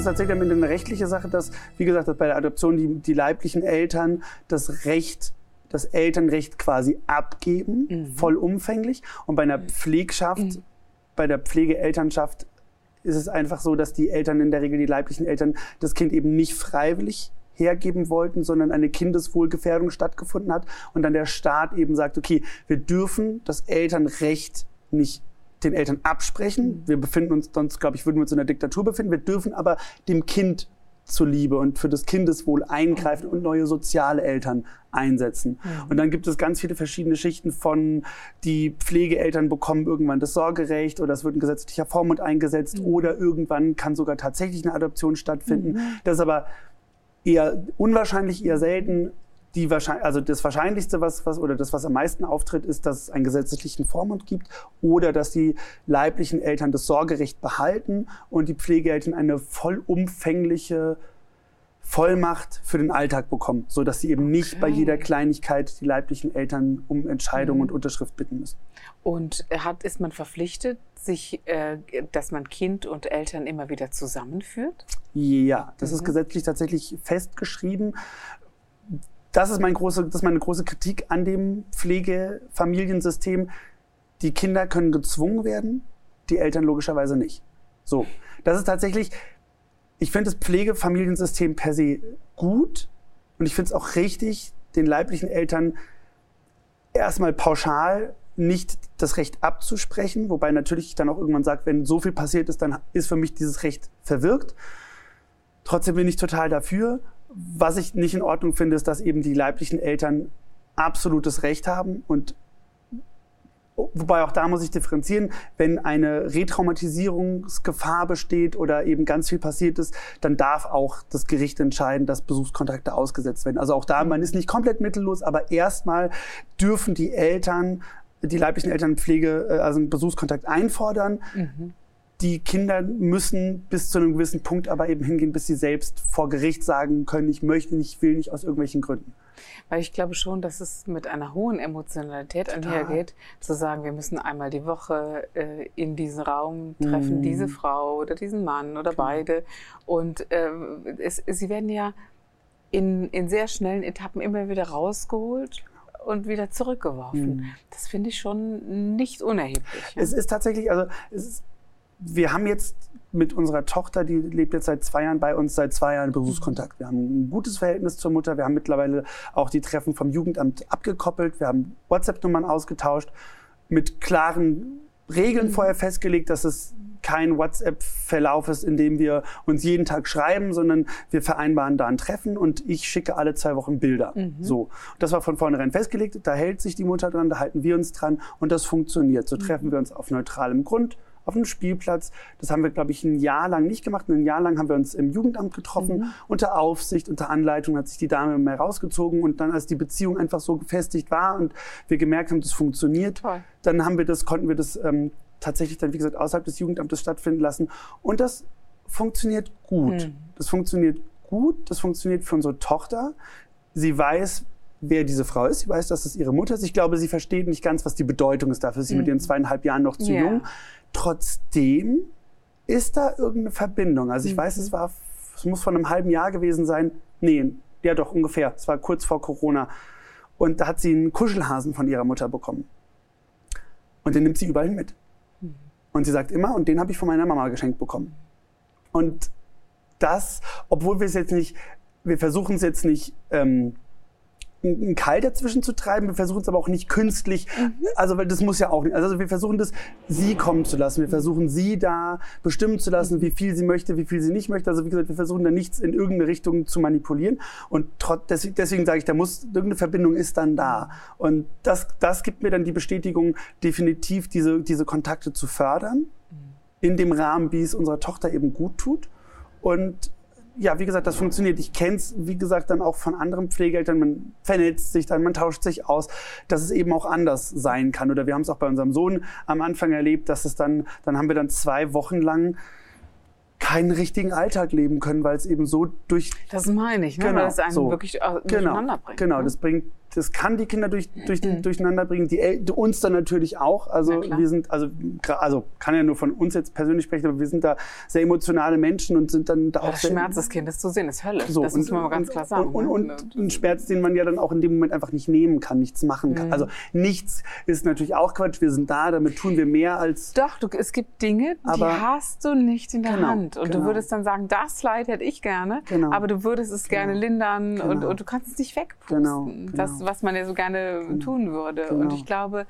Ist tatsächlich eine rechtliche Sache, dass, wie gesagt, dass bei der Adoption die, die leiblichen Eltern das Recht das Elternrecht quasi abgeben, mhm. vollumfänglich. Und bei einer mhm. Pflegschaft, mhm. bei der Pflegeelternschaft ist es einfach so, dass die Eltern in der Regel, die leiblichen Eltern, das Kind eben nicht freiwillig hergeben wollten, sondern eine Kindeswohlgefährdung stattgefunden hat und dann der Staat eben sagt, okay, wir dürfen das Elternrecht nicht den Eltern absprechen. Wir befinden uns sonst, glaube ich, würden wir uns in einer Diktatur befinden. Wir dürfen aber dem Kind zuliebe und für das Kindeswohl eingreifen und neue soziale Eltern einsetzen. Mhm. Und dann gibt es ganz viele verschiedene Schichten von, die Pflegeeltern bekommen irgendwann das Sorgerecht oder es wird ein gesetzlicher Vormund eingesetzt mhm. oder irgendwann kann sogar tatsächlich eine Adoption stattfinden. Mhm. Das ist aber eher unwahrscheinlich, eher selten die wahrscheinlich, also das Wahrscheinlichste, was, was, oder das, was am meisten auftritt, ist, dass es einen gesetzlichen Vormund gibt oder dass die leiblichen Eltern das Sorgerecht behalten und die Pflegeeltern eine vollumfängliche Vollmacht für den Alltag bekommen, so dass sie eben nicht okay. bei jeder Kleinigkeit die leiblichen Eltern um Entscheidung mhm. und Unterschrift bitten müssen. Und hat, ist man verpflichtet, sich, äh, dass man Kind und Eltern immer wieder zusammenführt? Ja, das mhm. ist gesetzlich tatsächlich festgeschrieben das ist, mein große, das ist meine große Kritik an dem Pflegefamiliensystem. Die Kinder können gezwungen werden, die Eltern logischerweise nicht. So, das ist tatsächlich, ich finde das Pflegefamiliensystem per se gut und ich finde es auch richtig, den leiblichen Eltern erstmal pauschal nicht das Recht abzusprechen, wobei natürlich ich dann auch irgendwann sage, wenn so viel passiert ist, dann ist für mich dieses Recht verwirkt. Trotzdem bin ich total dafür was ich nicht in Ordnung finde, ist, dass eben die leiblichen Eltern absolutes Recht haben und Wobei auch da muss ich differenzieren, wenn eine Retraumatisierungsgefahr besteht oder eben ganz viel passiert ist, dann darf auch das Gericht entscheiden, dass Besuchskontrakte ausgesetzt werden. Also auch da, man ist nicht komplett mittellos, aber erstmal dürfen die Eltern, die leiblichen Eltern Pflege, äh, also einen Besuchskontakt einfordern. Mhm die Kinder müssen bis zu einem gewissen Punkt aber eben hingehen, bis sie selbst vor Gericht sagen können, ich möchte nicht, ich will nicht aus irgendwelchen Gründen. Weil ich glaube schon, dass es mit einer hohen Emotionalität Total. einhergeht, zu sagen, wir müssen einmal die Woche äh, in diesen Raum treffen, mhm. diese Frau oder diesen Mann oder genau. beide. Und äh, es, sie werden ja in, in sehr schnellen Etappen immer wieder rausgeholt und wieder zurückgeworfen. Mhm. Das finde ich schon nicht unerheblich. Ja? Es ist tatsächlich, also es ist wir haben jetzt mit unserer Tochter, die lebt jetzt seit zwei Jahren bei uns, seit zwei Jahren Berufskontakt. Wir haben ein gutes Verhältnis zur Mutter. Wir haben mittlerweile auch die Treffen vom Jugendamt abgekoppelt. Wir haben WhatsApp-Nummern ausgetauscht, mit klaren Regeln mhm. vorher festgelegt, dass es kein WhatsApp-Verlauf ist, in dem wir uns jeden Tag schreiben, sondern wir vereinbaren da ein Treffen und ich schicke alle zwei Wochen Bilder. Mhm. So. Das war von vornherein festgelegt. Da hält sich die Mutter dran, da halten wir uns dran und das funktioniert. So treffen mhm. wir uns auf neutralem Grund auf einem Spielplatz. Das haben wir, glaube ich, ein Jahr lang nicht gemacht. Ein Jahr lang haben wir uns im Jugendamt getroffen. Mhm. Unter Aufsicht, unter Anleitung hat sich die Dame mehr rausgezogen. Und dann, als die Beziehung einfach so gefestigt war und wir gemerkt haben, das funktioniert, Toll. dann haben wir das, konnten wir das ähm, tatsächlich dann, wie gesagt, außerhalb des Jugendamtes stattfinden lassen. Und das funktioniert gut. Mhm. Das funktioniert gut. Das funktioniert für unsere Tochter. Sie weiß, wer diese Frau ist. Sie weiß, dass es ihre Mutter ist. Ich glaube, sie versteht nicht ganz, was die Bedeutung ist. Dafür ist sie mhm. mit ihren zweieinhalb Jahren noch zu yeah. jung. Trotzdem ist da irgendeine Verbindung. Also ich mhm. weiß, es war, es muss vor einem halben Jahr gewesen sein. Nee, ja doch ungefähr. Es war kurz vor Corona. Und da hat sie einen Kuschelhasen von ihrer Mutter bekommen. Und den nimmt sie überall mit. Mhm. Und sie sagt immer, und den habe ich von meiner Mama geschenkt bekommen. Und das, obwohl wir es jetzt nicht, wir versuchen es jetzt nicht ähm, einen Keil dazwischen zu treiben. Wir versuchen es aber auch nicht künstlich. Mhm. Also, weil das muss ja auch nicht. Also, wir versuchen das sie kommen zu lassen. Wir versuchen sie da bestimmen zu lassen, wie viel sie möchte, wie viel sie nicht möchte. Also, wie gesagt, wir versuchen da nichts in irgendeine Richtung zu manipulieren. Und trotz, deswegen, deswegen sage ich, da muss, irgendeine Verbindung ist dann da. Und das, das gibt mir dann die Bestätigung, definitiv diese, diese Kontakte zu fördern. Mhm. In dem Rahmen, wie es unserer Tochter eben gut tut. Und ja, wie gesagt, das funktioniert. Ich kenne es, wie gesagt, dann auch von anderen Pflegeeltern. Man vernetzt sich dann, man tauscht sich aus, dass es eben auch anders sein kann. Oder wir haben es auch bei unserem Sohn am Anfang erlebt, dass es dann, dann haben wir dann zwei Wochen lang keinen richtigen Alltag leben können, weil es eben so durch. Das meine ich, ne? Genau, weil es einen so. wirklich auch Genau, durcheinander bringt. genau. ne? Das bringt, das kann die Kinder durch, durch, Mhm. durcheinander bringen, die El uns dann natürlich auch. Also wir sind, also, also kann ja nur von uns jetzt persönlich sprechen, aber wir sind da sehr emotionale Menschen und sind dann da Aber auch das sehr, Schmerz des Kindes zu sehen ist Hölle. so, das muss man mal ganz klar sagen. Und, und, ne? und ein Schmerz, den man ja dann auch in dem Moment einfach nicht nehmen kann, nichts machen Mhm. kann. Also nichts ist natürlich auch Quatsch. Wir sind da, damit tun wir mehr als Doch, du, es gibt Dinge, die hast du nicht in der Genau, Hand. Und du genau. würdest dann sagen, das Leid hätte ich gerne, Genau. aber du würdest es gerne lindern und, Genau. und du kannst es nicht wegpusten. Genau, Das, genau. was man ja so gerne tun würde. Und Genau. ich glaube,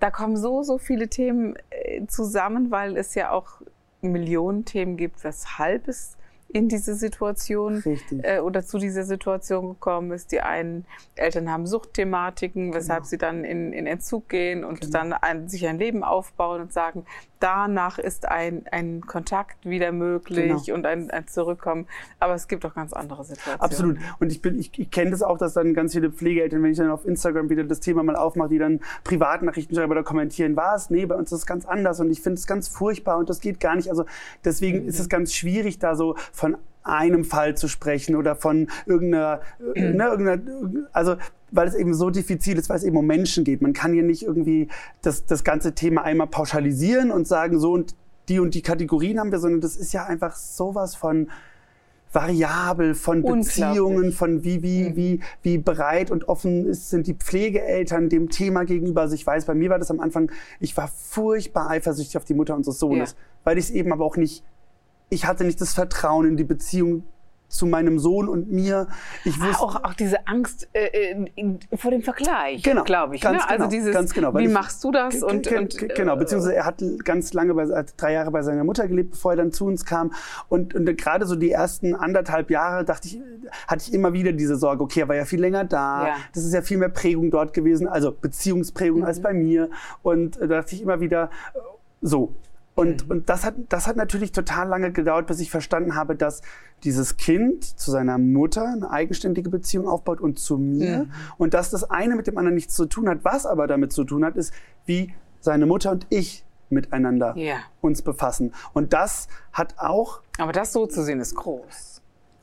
da kommen so, so viele Themen äh, zusammen, weil es ja auch Millionen Themen gibt, weshalb es in diese Situation äh, oder zu dieser Situation gekommen ist. Die einen Eltern haben Suchtthematiken, weshalb Genau. sie dann in, in Entzug gehen und dann ein, sich ein Leben aufbauen und sagen, danach ist ein, ein Kontakt wieder möglich Genau. und ein, ein Zurückkommen. Aber es gibt auch ganz andere Situationen. Absolut. Und ich, bin, ich, ich kenne das auch, dass dann ganz viele Pflegeeltern, wenn ich dann auf Instagram wieder das Thema mal aufmache, die dann Privatnachrichten schreiben oder kommentieren, was? Nee, bei uns ist es ganz anders und ich finde es ganz furchtbar und das geht gar nicht. Also deswegen ist es ganz schwierig, da so von einem Fall zu sprechen oder von irgendeiner, äh, ne, irgendeiner also weil es eben so diffizil ist, weil es eben um Menschen geht. Man kann hier nicht irgendwie das, das ganze Thema einmal pauschalisieren und sagen, so und die und die Kategorien haben wir, sondern das ist ja einfach sowas von variabel, von. Beziehungen, von wie, wie, wie, wie bereit und offen ist, sind die Pflegeeltern dem Thema gegenüber. Also ich weiß, bei mir war das am Anfang, ich war furchtbar eifersüchtig auf die Mutter unseres Sohnes, Ja. weil ich es eben aber auch nicht, ich hatte nicht das Vertrauen in die Beziehung zu meinem Sohn und mir. Ich wusste, auch, auch diese Angst äh, in, vor dem Vergleich, Genau, glaube ich. ganz ne? Also genau, dieses, ganz genau, wie ich- machst du das? Und, und, ge- genau, äh, beziehungsweise er hat ganz lange, bei, hat drei Jahre bei seiner Mutter gelebt, bevor er dann zu uns kam. Und, und gerade so die ersten anderthalb Jahre dachte ich, hatte ich immer wieder diese Sorge, okay, er war ja viel länger da. Ja. Das ist ja viel mehr Prägung dort gewesen, also Beziehungsprägung Mhm. als bei mir. Und äh, da dachte ich immer wieder, äh, so. Und, Mhm. und das, hat, das hat natürlich total lange gedauert, bis ich verstanden habe, dass dieses Kind zu seiner Mutter eine eigenständige Beziehung aufbaut und zu mir. Mhm. Und dass das eine mit dem anderen nichts zu tun hat. Was aber damit zu tun hat, ist, wie seine Mutter und ich miteinander Ja. uns befassen. Und das hat auch Aber das so zu sehen ist groß.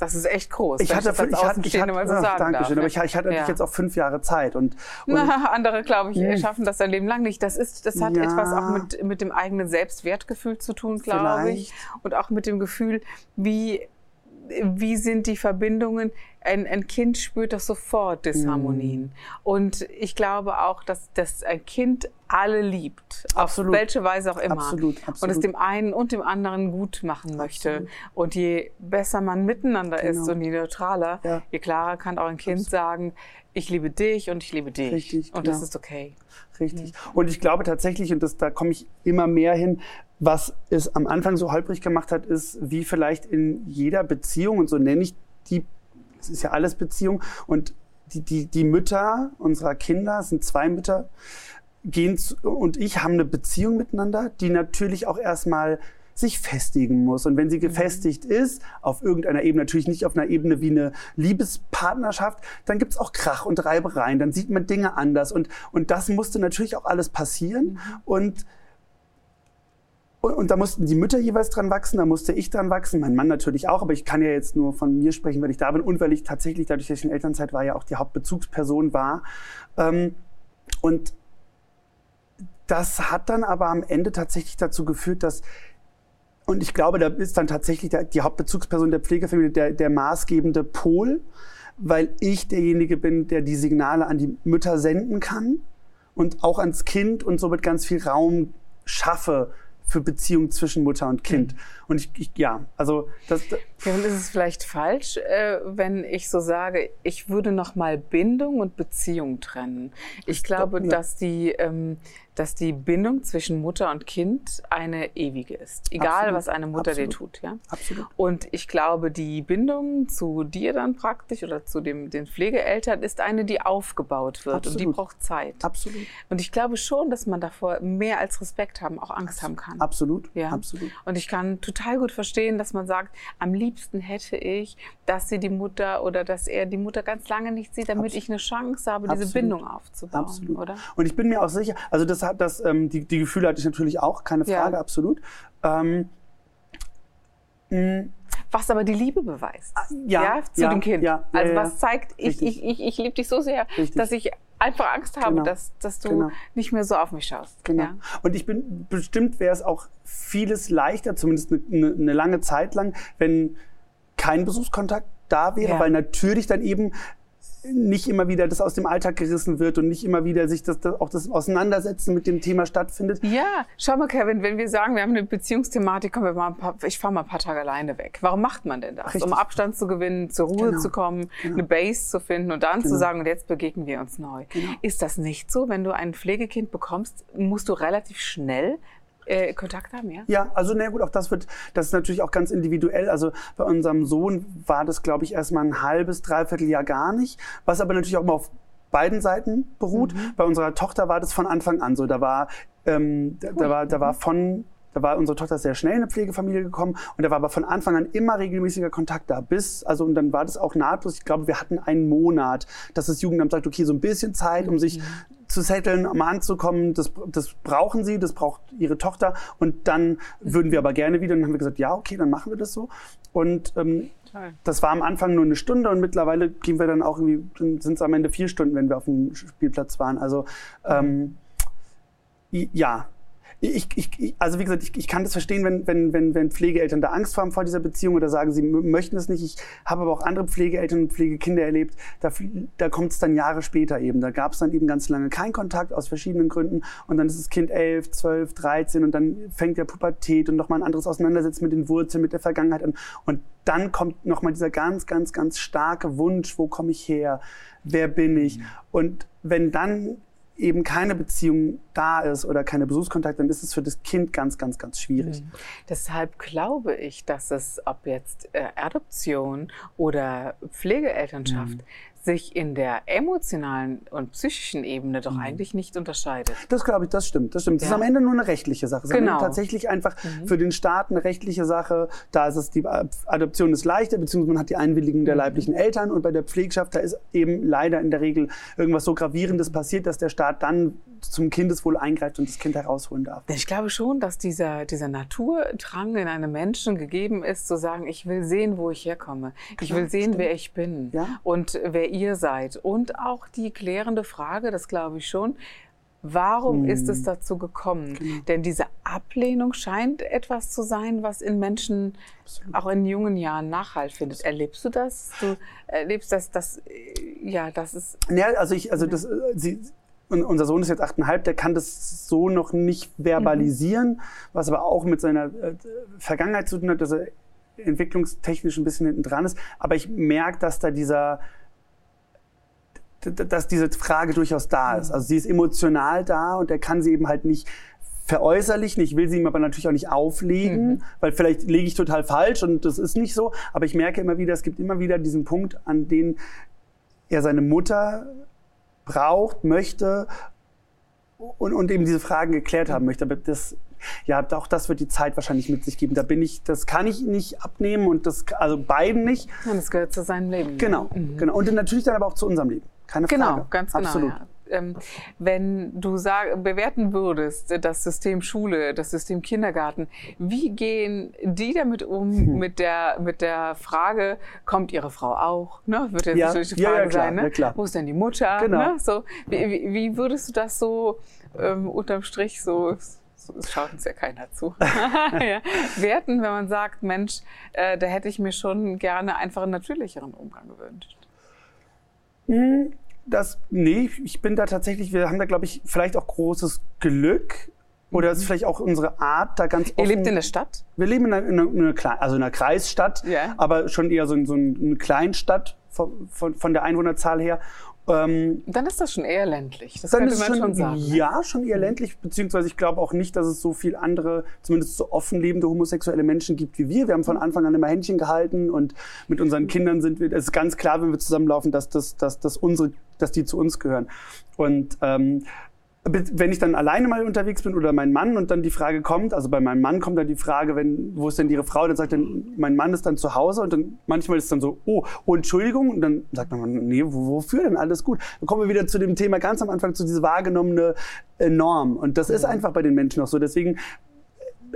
Das ist echt groß. ich hatte, als ich hatte, ich Außenstehende hatte, mal so ach, Dankeschön, darf, aber ne? ich, ich hatte Ja. jetzt auch fünf Jahre Zeit und, und Na, andere, glaube ich, Hm. schaffen das sein Leben lang nicht. Das, ist, das hat Ja. etwas auch mit, mit dem eigenen Selbstwertgefühl zu tun, glaube ich. Und auch mit dem Gefühl, wie, wie sind die Verbindungen. Ein, ein Kind spürt doch sofort Disharmonien. Hm. Und ich glaube auch, dass, dass ein Kind alle liebt. Absolut. Auf welche Weise auch immer. Absolut, Und es absolut. dem einen und dem anderen gut machen möchte. Absolut. Und je besser man miteinander ist Genau. und je neutraler, Ja. je klarer kann auch ein Kind sagen, ich liebe dich und ich liebe dich. Richtig, und das genau. ist okay. Richtig. Und ich glaube tatsächlich, und das, da komme ich immer mehr hin, was es am Anfang so holprig gemacht hat, ist, wie vielleicht in jeder Beziehung, und so nenne ich die, es ist ja alles Beziehung, und die, die, die Mütter unserer Kinder, es sind zwei Mütter, gehen zu, und ich haben eine Beziehung miteinander, die natürlich auch erstmal sich festigen muss. Und wenn sie gefestigt ist, auf irgendeiner Ebene, natürlich nicht auf einer Ebene wie eine Liebespartnerschaft, dann gibt's auch Krach und Reibereien, dann sieht man Dinge anders. Und, und das musste natürlich auch alles passieren. Und und, und da mussten die Mütter jeweils dran wachsen, da musste ich dran wachsen, mein Mann natürlich auch, aber ich kann ja jetzt nur von mir sprechen, weil ich da bin und weil ich tatsächlich, dadurch, dass ich in Elternzeit war, ja auch die Hauptbezugsperson war. Ähm, und das hat dann aber am Ende tatsächlich dazu geführt, dass und ich glaube, da ist dann tatsächlich der, die Hauptbezugsperson der Pflegefamilie der, der maßgebende Pol, weil ich derjenige bin, der die Signale an die Mütter senden kann und auch ans Kind und somit ganz viel Raum schaffe für Beziehungen zwischen Mutter und Kind. Und ich, ich ja, also das, Ja, und ist es vielleicht falsch, äh, wenn ich so sage, ich würde noch mal Bindung und Beziehung trennen. Ich glaube, dass die, ähm, dass die Bindung zwischen Mutter und Kind eine ewige ist. Egal, Absolut. was eine Mutter Absolut. dir tut. Ja? Absolut. Und ich glaube, die Bindung zu dir dann praktisch oder zu dem, den Pflegeeltern ist eine, die aufgebaut wird Absolut. und die braucht Zeit. Absolut. Und ich glaube schon, dass man davor mehr als Respekt haben, auch Angst haben kann. Absolut. Ja? Absolut. Und ich kann total gut verstehen, dass man sagt, am liebsten hätte ich, dass sie die Mutter oder dass er die Mutter ganz lange nicht sieht, damit ich eine Chance habe, diese Bindung aufzubauen. Absolut. Oder? Und ich bin mir auch sicher, also das hat das, ähm, die, die Gefühle hatte ich natürlich auch, keine Frage, ja. absolut. Ähm, was aber die Liebe beweist. Ah, ja, ja zu ja, dem Kind. Ja, also was zeigt, ich, ich, ich, ich liebe dich so sehr, Richtig. dass ich einfach Angst habe, genau. dass, dass du genau. nicht mehr so auf mich schaust. Genau. Und ich bin bestimmt wäre es auch vieles leichter, zumindest eine, eine, lange Zeit lang, wenn kein Besuchskontakt da wäre, weil natürlich dann eben nicht immer wieder das aus dem Alltag gerissen wird und nicht immer wieder sich das, das, auch das Auseinandersetzen mit dem Thema stattfindet. Ja, schau mal, Kevin, wenn wir sagen, wir haben eine Beziehungsthematik, kommen wir mal paar, ich fahre mal ein paar Tage alleine weg. Warum macht man denn das? Richtig. Um Abstand zu gewinnen, zur Ruhe genau. zu kommen, genau. eine Base zu finden und dann genau. zu sagen, und jetzt begegnen wir uns neu. Genau. Ist das nicht so? Wenn du ein Pflegekind bekommst, musst du relativ schnell äh, Kontakt haben, ja? Ja, also na gut, auch das wird, das ist natürlich auch ganz individuell. Also bei unserem Sohn war das, glaube ich, erstmal ein halbes, dreiviertel Jahr gar nicht, was aber natürlich auch mal auf beiden Seiten beruht. Mhm. Bei unserer Tochter war das von Anfang an so. Da war, ähm, da, da war, da war von da war unsere Tochter sehr schnell in eine Pflegefamilie gekommen und da war aber von Anfang an immer regelmäßiger Kontakt da. Bis, also und dann war das auch nahtlos. Ich glaube, wir hatten einen Monat, dass das Jugendamt sagt, okay, so ein bisschen Zeit, um sich mhm zu setteln, um anzukommen, das, das brauchen sie, das braucht ihre Tochter. Und dann würden wir aber gerne wieder. Und dann haben wir gesagt, ja, okay, dann machen wir das so. Und ähm, das war am Anfang nur eine Stunde und mittlerweile gehen wir dann auch irgendwie, sind es am Ende vier Stunden, wenn wir auf dem Spielplatz waren. Also ähm, ja, ich, ich, also wie gesagt, ich, ich kann das verstehen, wenn, wenn, wenn, wenn Pflegeeltern da Angst haben vor dieser Beziehung oder sagen, sie möchten es nicht. Ich habe aber auch andere Pflegeeltern und Pflegekinder erlebt, da, da kommt es dann Jahre später eben. Da gab es dann eben ganz lange keinen Kontakt aus verschiedenen Gründen und dann ist das Kind elf, zwölf, dreizehn und dann fängt der Pubertät und nochmal ein anderes Auseinandersetzen mit den Wurzeln, mit der Vergangenheit an. Und dann kommt nochmal dieser ganz, ganz, ganz starke Wunsch, wo komme ich her? Wer bin ich? Mhm. Und wenn dann eben keine Beziehung da ist oder keine Besuchskontakt, dann ist es für das Kind ganz, ganz, ganz schwierig. Mhm. Deshalb glaube ich, dass es, ob jetzt äh, Adoption oder Pflegeelternschaft, mhm sich in der emotionalen und psychischen Ebene doch mhm. eigentlich nicht unterscheidet. Das glaube ich, das stimmt. Das stimmt. Ja. Das ist am Ende nur eine rechtliche Sache. Es genau. ist tatsächlich einfach mhm. für den Staat eine rechtliche Sache. Da ist es die Adoption ist leichter, beziehungsweise man hat die Einwilligung der mhm. leiblichen Eltern und bei der Pflegschaft da ist eben leider in der Regel irgendwas so gravierendes passiert, dass der Staat dann zum Kindeswohl eingreift und das Kind herausholen darf. Ich glaube schon, dass dieser, dieser Naturdrang in einem Menschen gegeben ist, zu sagen, ich will sehen, wo ich herkomme. Ich will sehen, stimmt. wer ich bin ja? und wer ihr seid. Und auch die klärende Frage, das glaube ich schon, Warum hm. ist es dazu gekommen? Genau. Denn diese Ablehnung scheint etwas zu sein, was in Menschen Absolut. auch in jungen Jahren Nachhalt findet. Erlebst du das? Du erlebst das, das ja, das ist. Ja, also ich, also das, sie, unser Sohn ist jetzt achteinhalb, der kann das so noch nicht verbalisieren, mhm. was aber auch mit seiner äh, Vergangenheit zu tun hat, dass er entwicklungstechnisch ein bisschen hinten dran ist. Aber ich merke, dass da dieser, dass diese Frage durchaus da ist. Mhm. Also sie ist emotional da und er kann sie eben halt nicht veräußerlichen. Ich will sie ihm aber natürlich auch nicht auflegen, mhm. weil vielleicht lege ich total falsch und das ist nicht so. Aber ich merke immer wieder, es gibt immer wieder diesen Punkt, an den er seine Mutter braucht, möchte und, und eben diese Fragen geklärt haben möchte. Aber das, ja, auch das wird die Zeit wahrscheinlich mit sich geben. Da bin ich, das kann ich nicht abnehmen und das, also beiden nicht. Ja, das gehört zu seinem Leben. Genau, mhm. genau. Und natürlich dann aber auch zu unserem Leben. Keine genau, Frage. Genau, ganz genau. Absolut. Ja ähm, wenn du sag, bewerten würdest, das System Schule, das System Kindergarten, wie gehen die damit um hm. mit, der, mit der Frage, kommt ihre Frau auch? Ne? Wird jetzt ja, natürlich die Frage ja, ja, klar, sein, ne? klar. wo ist denn die Mutter? Genau. Ne? So, wie, wie würdest du das so ähm, unterm Strich so es schaut uns ja keiner zu. ja. Werten, wenn man sagt, Mensch, äh, da hätte ich mir schon gerne einfach einen natürlicheren Umgang gewünscht. Das, nee, ich bin da tatsächlich, wir haben da, glaube ich, vielleicht auch großes Glück. Oder mhm. ist vielleicht auch unsere Art da ganz offen. Ihr lebt in der Stadt? Wir leben in einer, in einer, in einer also in einer Kreisstadt, yeah. aber schon eher so, so eine Kleinstadt von, von, von der Einwohnerzahl her. Ähm, dann ist das schon eher ländlich. Das dann könnte man schon, schon sagen. Ne? Ja, schon eher ländlich, beziehungsweise ich glaube auch nicht, dass es so viel andere, zumindest so offen lebende homosexuelle Menschen gibt wie wir. Wir haben von Anfang an immer Händchen gehalten und mit unseren Kindern sind wir, es ist ganz klar, wenn wir zusammenlaufen, dass, das, dass, dass, unsere, dass die zu uns gehören. Und ähm, wenn ich dann alleine mal unterwegs bin oder mein Mann und dann die Frage kommt, also bei meinem Mann kommt dann die Frage, wenn, wo ist denn Ihre Frau? Dann sagt dann, mein Mann ist dann zu Hause und dann manchmal ist es dann so, oh, oh, Entschuldigung. Und dann sagt man, nee, wofür denn? Alles gut. Dann kommen wir wieder zu dem Thema ganz am Anfang, zu dieser wahrgenommene äh, Norm. Und das ist einfach bei den Menschen auch so. Deswegen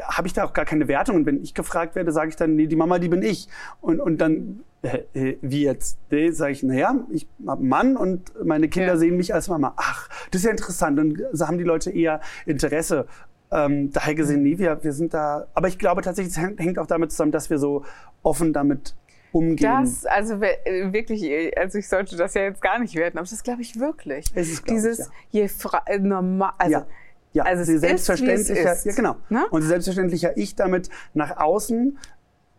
habe ich da auch gar keine Wertung. Und wenn ich gefragt werde, sage ich dann, nee, die Mama, die bin ich. Und, und dann, äh, äh wie jetzt? Nee, sage ich, naja, ich habe einen Mann und meine Kinder ja. sehen mich als Mama. Ach, das ist ja interessant. Und so haben die Leute eher Interesse. Ähm, daher gesehen, nee, wir, wir sind da. Aber ich glaube tatsächlich, es hängt auch damit zusammen, dass wir so offen damit umgehen. Das, also äh, wirklich, also ich sollte das ja jetzt gar nicht werten, aber das glaube ich wirklich. Es ist, Dieses, ich, ja. je äh, normal, also ja ja, also je selbstverständlicher, ist, ja genau. Ne? Und selbstverständlicher ich damit nach außen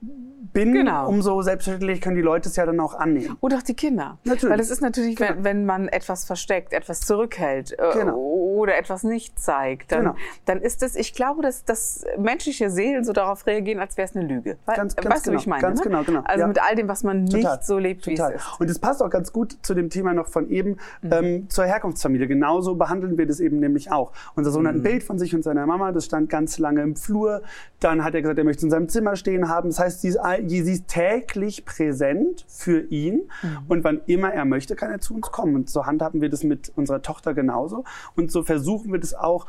bin, genau. umso selbstverständlich können die Leute es ja dann auch annehmen. Und auch die Kinder. Natürlich. Weil es ist natürlich, genau. wenn, wenn, man etwas versteckt, etwas zurückhält äh, genau. oder etwas nicht zeigt, dann, genau. dann ist es, ich glaube, dass, dass menschliche Seelen so darauf reagieren, als wäre es eine Lüge. Ganz, ganz weißt du, wie ich meine? Ganz ne? genau, genau. Also ja. mit all dem, was man Total. nicht so lebt, Total. wie es ist. Und es passt auch ganz gut zu dem Thema noch von eben mhm. ähm, zur Herkunftsfamilie. Genauso behandeln wir das eben nämlich auch. Unser Sohn mhm. hat ein mhm. Bild von sich und seiner Mama, das stand ganz lange im Flur. Dann hat er gesagt, er möchte es in seinem Zimmer stehen haben. Das heißt, sie ist, sie ist täglich präsent für ihn mhm. und wann immer er möchte, kann er zu uns kommen. Und so handhaben wir das mit unserer Tochter genauso. Und so versuchen wir das auch,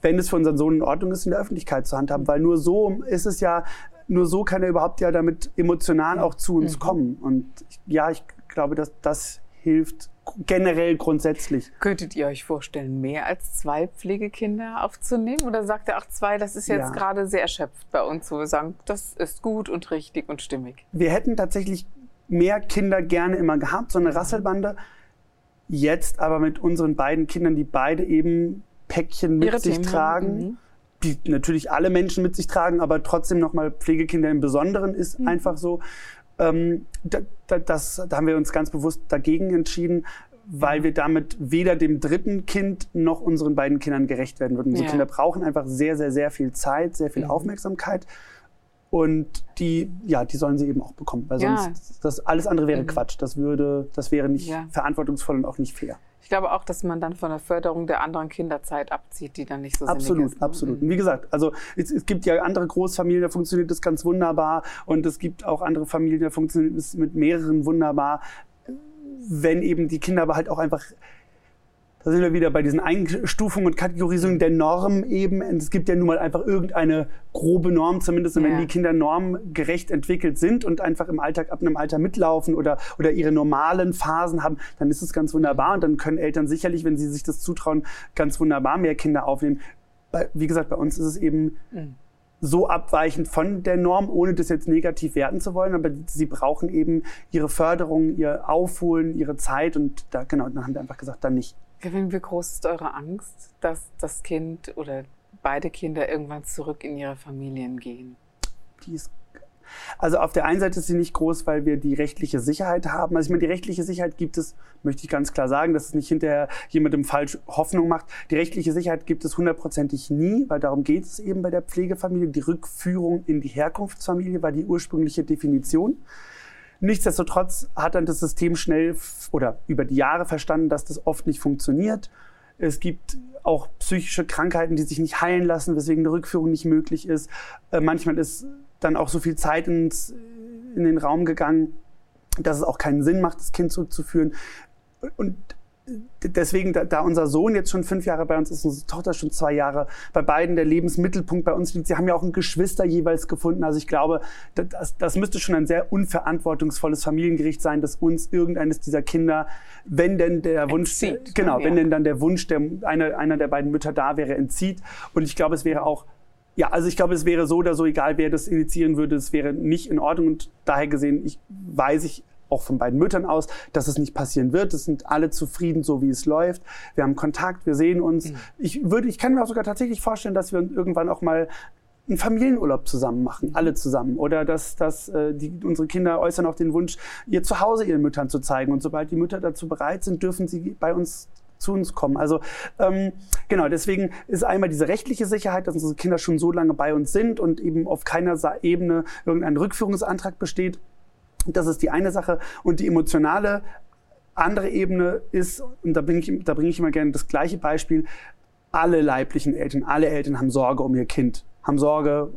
wenn es für unseren Sohn in Ordnung ist, in der Öffentlichkeit zu handhaben. Weil nur so ist es ja, nur so kann er überhaupt ja damit emotional auch zu uns mhm. kommen. Und ja, ich glaube, dass das hilft generell grundsätzlich. Könntet ihr euch vorstellen, mehr als zwei Pflegekinder aufzunehmen? Oder sagt ihr auch zwei, das ist jetzt ja. gerade sehr erschöpft bei uns, wo wir sagen, das ist gut und richtig und stimmig? Wir hätten tatsächlich mehr Kinder gerne immer gehabt, so eine Rasselbande. Jetzt aber mit unseren beiden Kindern, die beide eben Päckchen mit Ihre sich Themen. tragen. Mhm. Die natürlich alle Menschen mit sich tragen, aber trotzdem nochmal Pflegekinder im Besonderen ist mhm. einfach so. Ähm, da, da, das, da haben wir uns ganz bewusst dagegen entschieden, weil wir damit weder dem dritten Kind noch unseren beiden Kindern gerecht werden würden. Unsere ja. Kinder brauchen einfach sehr, sehr, sehr viel Zeit, sehr viel mhm. Aufmerksamkeit. Und die, ja, die sollen sie eben auch bekommen, weil ja. sonst das alles andere wäre mhm. Quatsch. Das würde, das wäre nicht ja. verantwortungsvoll und auch nicht fair. Ich glaube auch, dass man dann von der Förderung der anderen Kinderzeit abzieht, die dann nicht so absolut, ist. Absolut, absolut. Mhm. Wie gesagt, also es, es, gibt ja andere Großfamilien, da funktioniert das ganz wunderbar und es gibt auch andere Familien, da funktioniert es mit mehreren wunderbar wenn eben die Kinder aber halt auch einfach da sind wir wieder bei diesen Einstufungen und Kategorisierungen der Norm eben. Es gibt ja nun mal einfach irgendeine grobe Norm, zumindest ja. wenn die Kinder normgerecht entwickelt sind und einfach im Alltag ab einem Alter mitlaufen oder, oder ihre normalen Phasen haben, dann ist es ganz wunderbar und dann können Eltern sicherlich, wenn sie sich das zutrauen, ganz wunderbar mehr Kinder aufnehmen. Wie gesagt, bei uns ist es eben mhm so abweichend von der Norm, ohne das jetzt negativ werten zu wollen, aber sie brauchen eben ihre Förderung, ihr Aufholen, ihre Zeit und da, genau, dann haben wir einfach gesagt, dann nicht. Kevin, wie groß ist eure Angst, dass das Kind oder beide Kinder irgendwann zurück in ihre Familien gehen? Die ist also auf der einen Seite ist sie nicht groß, weil wir die rechtliche Sicherheit haben. Also ich meine, die rechtliche Sicherheit gibt es, möchte ich ganz klar sagen, dass es nicht hinterher jemandem falsch Hoffnung macht. Die rechtliche Sicherheit gibt es hundertprozentig nie, weil darum geht es eben bei der Pflegefamilie. Die Rückführung in die Herkunftsfamilie war die ursprüngliche Definition. Nichtsdestotrotz hat dann das System schnell oder über die Jahre verstanden, dass das oft nicht funktioniert. Es gibt auch psychische Krankheiten, die sich nicht heilen lassen, weswegen eine Rückführung nicht möglich ist. Äh, manchmal ist dann auch so viel Zeit ins, in den Raum gegangen, dass es auch keinen Sinn macht, das Kind zurückzuführen. Und deswegen, da, da, unser Sohn jetzt schon fünf Jahre bei uns ist, unsere Tochter schon zwei Jahre, bei beiden der Lebensmittelpunkt bei uns liegt. Sie haben ja auch ein Geschwister jeweils gefunden. Also ich glaube, das, das müsste schon ein sehr unverantwortungsvolles Familiengericht sein, dass uns irgendeines dieser Kinder, wenn denn der Wunsch, entzieht, genau, ja. wenn denn dann der Wunsch der, einer, einer der beiden Mütter da wäre, entzieht. Und ich glaube, es wäre auch ja, also ich glaube, es wäre so oder so, egal wer das initiieren würde, es wäre nicht in Ordnung. Und daher gesehen, ich weiß ich auch von beiden Müttern aus, dass es nicht passieren wird. Es sind alle zufrieden, so wie es läuft. Wir haben Kontakt, wir sehen uns. Mhm. Ich würde, ich kann mir auch sogar tatsächlich vorstellen, dass wir irgendwann auch mal einen Familienurlaub zusammen machen, alle zusammen. Oder dass, dass äh, die, unsere Kinder äußern auch den Wunsch, ihr Zuhause ihren Müttern zu zeigen. Und sobald die Mütter dazu bereit sind, dürfen sie bei uns zu uns kommen. Also ähm, genau, deswegen ist einmal diese rechtliche Sicherheit, dass unsere Kinder schon so lange bei uns sind und eben auf keiner Ebene irgendein Rückführungsantrag besteht. Das ist die eine Sache. Und die emotionale andere Ebene ist, und da bringe ich, da ich immer gerne das gleiche Beispiel, alle leiblichen Eltern, alle Eltern haben Sorge um ihr Kind, haben Sorge,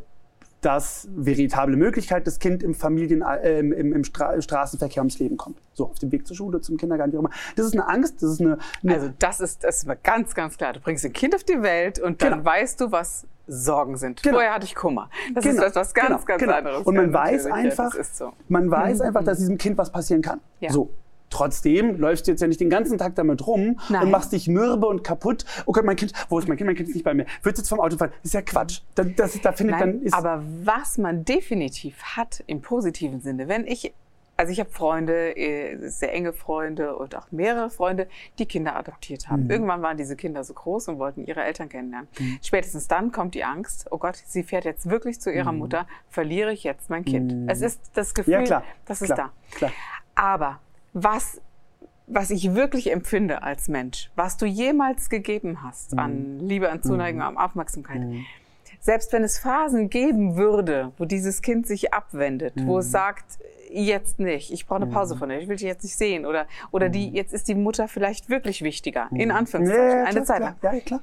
dass veritable Möglichkeit das Kind im Familien, äh, im, im Stra Straßenverkehr ums Leben kommt. So auf dem Weg zur Schule, zum Kindergarten, wie auch immer. Das ist eine Angst, das ist eine, eine Also das ist, das ist ganz, ganz klar. Du bringst ein Kind auf die Welt und dann genau. weißt du, was Sorgen sind. Genau. Vorher hatte ich Kummer. Das genau. ist etwas ganz, genau. ganz genau. anderes. Und man weiß einfach, so. man weiß mhm. einfach, dass diesem Kind was passieren kann. Ja. So. Trotzdem läufst du jetzt ja nicht den ganzen Tag damit rum Nein. und machst dich mürbe und kaputt. Oh Gott, mein Kind, wo ist mein Kind? Mein Kind ist nicht bei mir. Wird jetzt vom Auto fahren? Das ist ja Quatsch. Da, das, da findet Nein, dann ist aber was man definitiv hat im positiven Sinne, wenn ich also ich habe Freunde, äh, sehr enge Freunde und auch mehrere Freunde, die Kinder adoptiert haben. Mhm. Irgendwann waren diese Kinder so groß und wollten ihre Eltern kennenlernen. Mhm. Spätestens dann kommt die Angst, oh Gott, sie fährt jetzt wirklich zu ihrer mhm. Mutter, verliere ich jetzt mein Kind. Mhm. Es ist das Gefühl, ja, klar, das ist klar, da. Klar. Aber was was ich wirklich empfinde als Mensch, was du jemals gegeben hast an mhm. Liebe, an Zuneigung, mhm. an Aufmerksamkeit, mhm. selbst wenn es Phasen geben würde, wo dieses Kind sich abwendet, wo es sagt, jetzt nicht, ich brauche eine Pause von dir, ich will dich jetzt nicht sehen oder, oder die, jetzt ist die Mutter vielleicht wirklich wichtiger, in Anführungszeichen, ja, ja, eine Zeit lang. Ja, klar.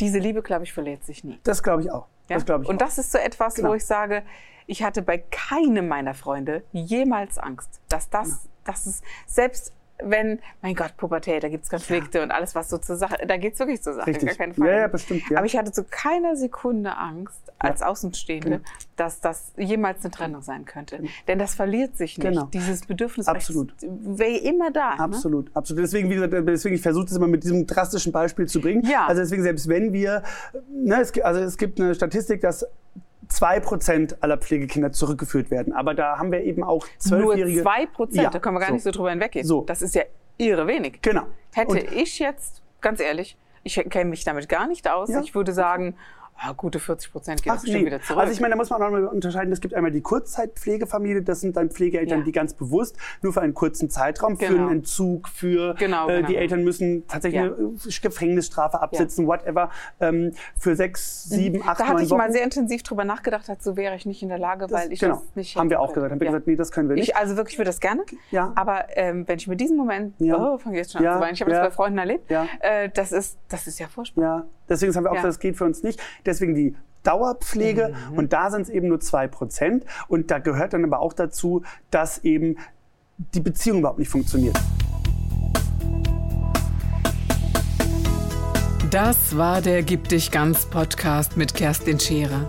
Diese Liebe, glaube ich, verliert sich nie. Das glaube ich auch. Ja? Das glaube ich Und auch. das ist so etwas, genau. wo ich sage, ich hatte bei keinem meiner Freunde jemals Angst, dass das, dass es selbst wenn, mein Gott, Pubertät, da gibt es Konflikte ja. und alles, was so zur Sache, da geht es wirklich zur Sache, Richtig. gar keine Frage. Ja, ja, bestimmt. Ja. Aber ich hatte zu keiner Sekunde Angst, als Außenstehende, genau. dass das jemals eine Trennung sein könnte. Genau. Denn das verliert sich nicht. Genau. Dieses Bedürfnis absolut. wäre immer da. Ne? Absolut, ne? absolut. Deswegen, wie gesagt, deswegen, ich versuche das immer mit diesem drastischen Beispiel zu bringen. Ja. Also deswegen, selbst wenn wir, ne, es, also es gibt eine Statistik, dass zwei Prozent aller Pflegekinder zurückgeführt werden. Aber da haben wir eben auch zwölfjährige. Nur zwei Prozent, ja, da können wir gar so. nicht so drüber hinweggehen. So. Das ist ja irre wenig. Genau. Hätte Und ich jetzt, ganz ehrlich, ich kenne mich damit gar nicht aus. Ja. Ich würde sagen, Ah, gute 40 Prozent geht Ach, nee. wieder zurück. Also ich meine, da muss man auch noch mal unterscheiden. Es gibt einmal die Kurzzeitpflegefamilie, das sind dann Pflegeeltern, ja. die ganz bewusst nur für einen kurzen Zeitraum, genau. für einen Entzug, für genau, äh, genau. die Eltern müssen tatsächlich ja. eine Gefängnisstrafe absitzen, ja. whatever, ähm, für sechs, mhm. sieben, acht, Da hatte ich Wochen. mal sehr intensiv drüber nachgedacht, dazu wäre ich nicht in der Lage, das, weil ich genau. das nicht Haben wir auch gesagt. Haben wir gesagt, nee, das können wir nicht. Ich, also wirklich, ich würde das gerne. Ja. Aber ähm, wenn ich mir diesen Moment, ja. oh, fange ich jetzt schon an zu weinen. Ich habe das bei Freunden erlebt. Ja. Äh, das ist, das ist ja furchtbar. Ja. Deswegen haben wir auch gesagt, das geht für uns nicht. Deswegen die Dauerpflege mhm. und da sind es eben nur zwei Prozent. Und da gehört dann aber auch dazu, dass eben die Beziehung überhaupt nicht funktioniert. Das war der Gib dich ganz Podcast mit Kerstin Scherer.